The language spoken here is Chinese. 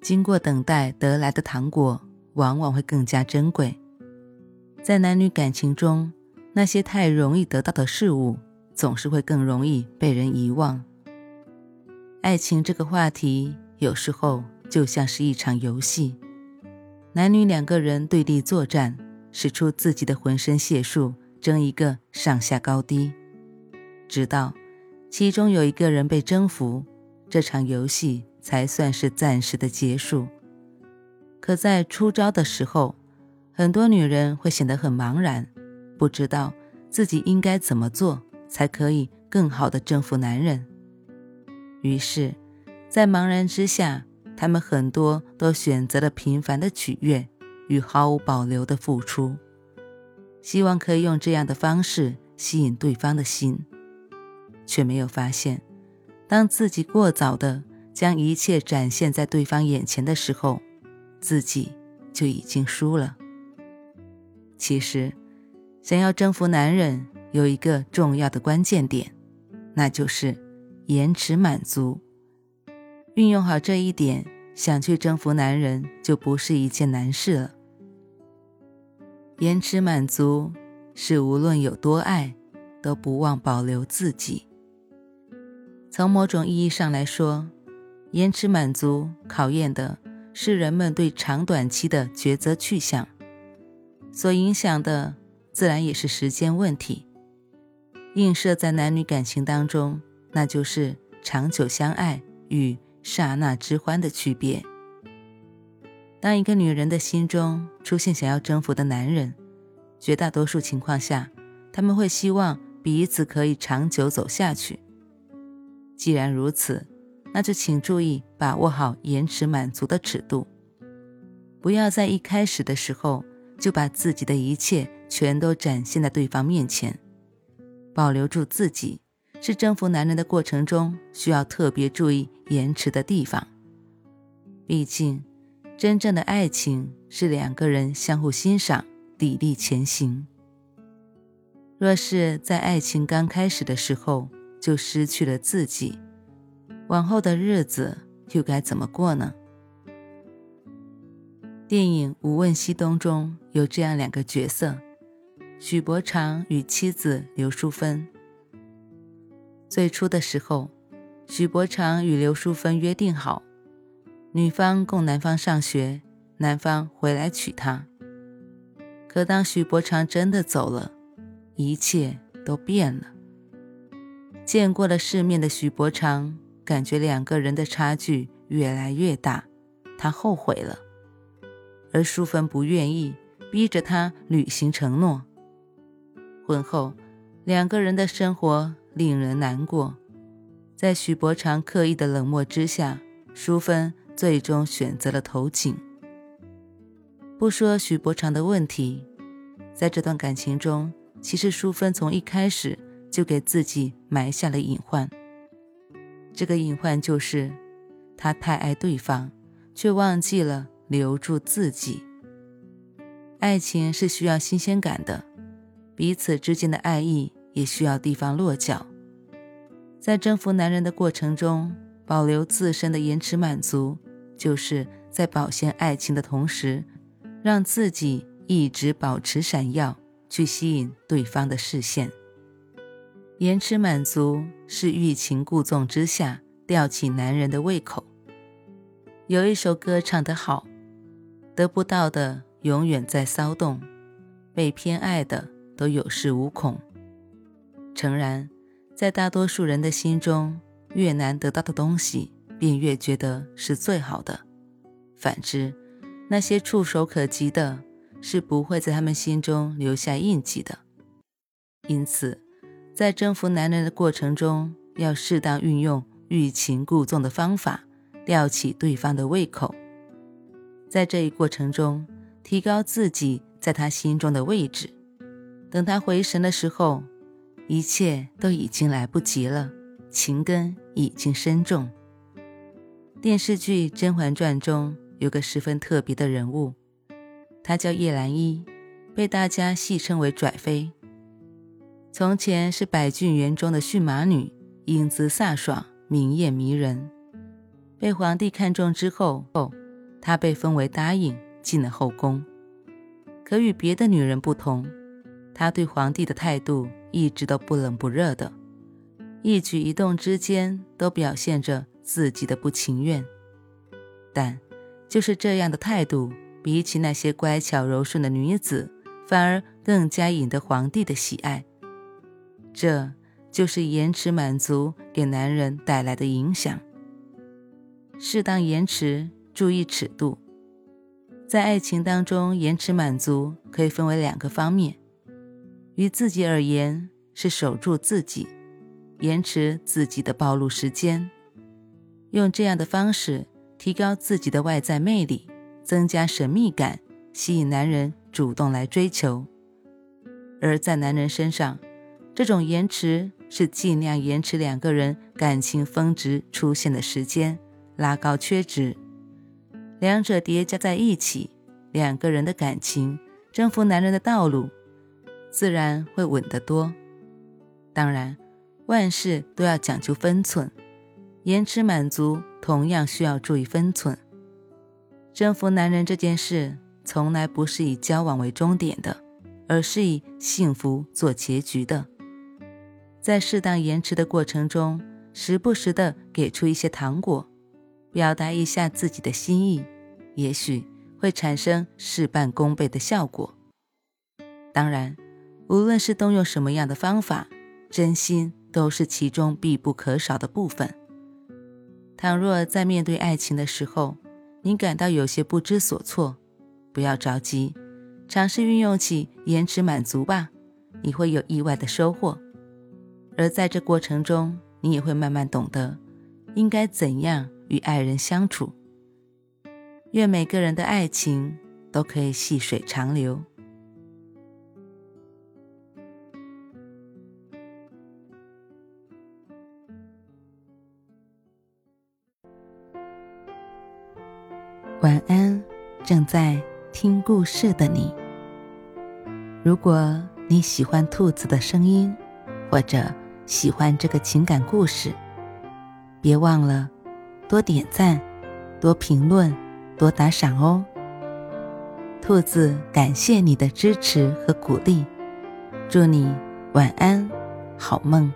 经过等待得来的糖果，往往会更加珍贵。在男女感情中，那些太容易得到的事物，总是会更容易被人遗忘。爱情这个话题，有时候就像是一场游戏，男女两个人对立作战，使出自己的浑身解数，争一个上下高低，直到其中有一个人被征服，这场游戏。才算是暂时的结束。可在出招的时候，很多女人会显得很茫然，不知道自己应该怎么做才可以更好的征服男人。于是，在茫然之下，她们很多都选择了频繁的取悦与毫无保留的付出，希望可以用这样的方式吸引对方的心，却没有发现，当自己过早的。将一切展现在对方眼前的时候，自己就已经输了。其实，想要征服男人，有一个重要的关键点，那就是延迟满足。运用好这一点，想去征服男人就不是一件难事了。延迟满足是无论有多爱，都不忘保留自己。从某种意义上来说。延迟满足考验的是人们对长短期的抉择去向，所影响的自然也是时间问题。映射在男女感情当中，那就是长久相爱与刹那之欢的区别。当一个女人的心中出现想要征服的男人，绝大多数情况下，他们会希望彼此可以长久走下去。既然如此，那就请注意把握好延迟满足的尺度，不要在一开始的时候就把自己的一切全都展现在对方面前。保留住自己，是征服男人的过程中需要特别注意延迟的地方。毕竟，真正的爱情是两个人相互欣赏、砥砺前行。若是在爱情刚开始的时候就失去了自己，往后的日子又该怎么过呢？电影《无问西东》中有这样两个角色：许伯常与妻子刘淑芬。最初的时候，许伯常与刘淑芬约定好，女方供男方上学，男方回来娶她。可当许伯常真的走了，一切都变了。见过了世面的许伯常。感觉两个人的差距越来越大，他后悔了，而淑芬不愿意，逼着他履行承诺。婚后，两个人的生活令人难过。在许伯常刻意的冷漠之下，淑芬最终选择了投井。不说许伯常的问题，在这段感情中，其实淑芬从一开始就给自己埋下了隐患。这个隐患就是，他太爱对方，却忘记了留住自己。爱情是需要新鲜感的，彼此之间的爱意也需要地方落脚。在征服男人的过程中，保留自身的延迟满足，就是在保鲜爱情的同时，让自己一直保持闪耀，去吸引对方的视线。延迟满足是欲擒故纵之下吊起男人的胃口。有一首歌唱得好：“得不到的永远在骚动，被偏爱的都有恃无恐。”诚然，在大多数人的心中，越难得到的东西，便越觉得是最好的。反之，那些触手可及的，是不会在他们心中留下印记的。因此。在征服男人的过程中，要适当运用欲擒故纵的方法，吊起对方的胃口，在这一过程中提高自己在他心中的位置。等他回神的时候，一切都已经来不及了，情根已经深重。电视剧《甄嬛传》中有个十分特别的人物，她叫叶澜依，被大家戏称为拽妃。从前是百俊园中的驯马女，英姿飒爽，明艳迷人。被皇帝看中之后，她被封为答应，进了后宫。可与别的女人不同，她对皇帝的态度一直都不冷不热的，一举一动之间都表现着自己的不情愿。但就是这样的态度，比起那些乖巧柔顺的女子，反而更加引得皇帝的喜爱。这就是延迟满足给男人带来的影响。适当延迟，注意尺度。在爱情当中，延迟满足可以分为两个方面：于自己而言，是守住自己，延迟自己的暴露时间，用这样的方式提高自己的外在魅力，增加神秘感，吸引男人主动来追求；而在男人身上，这种延迟是尽量延迟两个人感情峰值出现的时间，拉高缺值，两者叠加在一起，两个人的感情征服男人的道路自然会稳得多。当然，万事都要讲究分寸，延迟满足同样需要注意分寸。征服男人这件事从来不是以交往为终点的，而是以幸福做结局的。在适当延迟的过程中，时不时的给出一些糖果，表达一下自己的心意，也许会产生事半功倍的效果。当然，无论是动用什么样的方法，真心都是其中必不可少的部分。倘若在面对爱情的时候，你感到有些不知所措，不要着急，尝试运用起延迟满足吧，你会有意外的收获。而在这过程中，你也会慢慢懂得应该怎样与爱人相处。愿每个人的爱情都可以细水长流。晚安，正在听故事的你。如果你喜欢兔子的声音，或者。喜欢这个情感故事，别忘了多点赞、多评论、多打赏哦。兔子感谢你的支持和鼓励，祝你晚安，好梦。